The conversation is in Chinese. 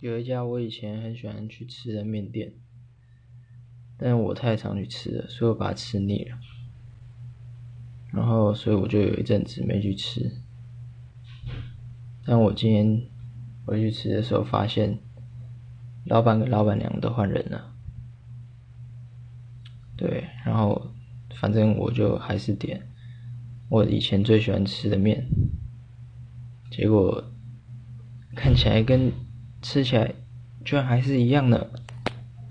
有一家我以前很喜欢去吃的面店，但我太常去吃了，所以我把它吃腻了。然后，所以我就有一阵子没去吃。但我今天回去吃的时候，发现老板跟老板娘都换人了。对，然后反正我就还是点我以前最喜欢吃的面，结果看起来跟吃起来居然还是一样的。